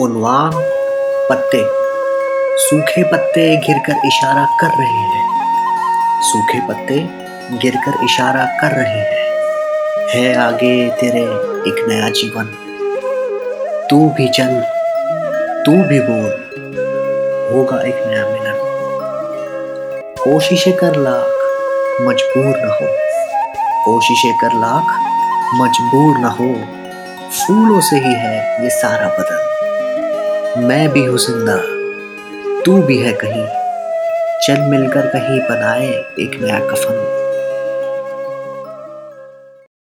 उनवान पत्ते। सूखे पत्ते गिरकर इशारा कर रहे हैं। सूखे पत्ते गिरकर इशारा कर रहे हैं। है आगे तेरे एक नया जीवन। तू भी चल, तू भी बोल, होगा एक नया मिलन। कोशिशें कर लाख, मजबूर न हो। कोशिशें कर लाख, मजबूर न हो। फूलों से ही है ये सारा बदन। मैं भी हूँ ज़िंदा। तू भी है कहीं। चल मिलकर कहीं बनाए एक नया कफन।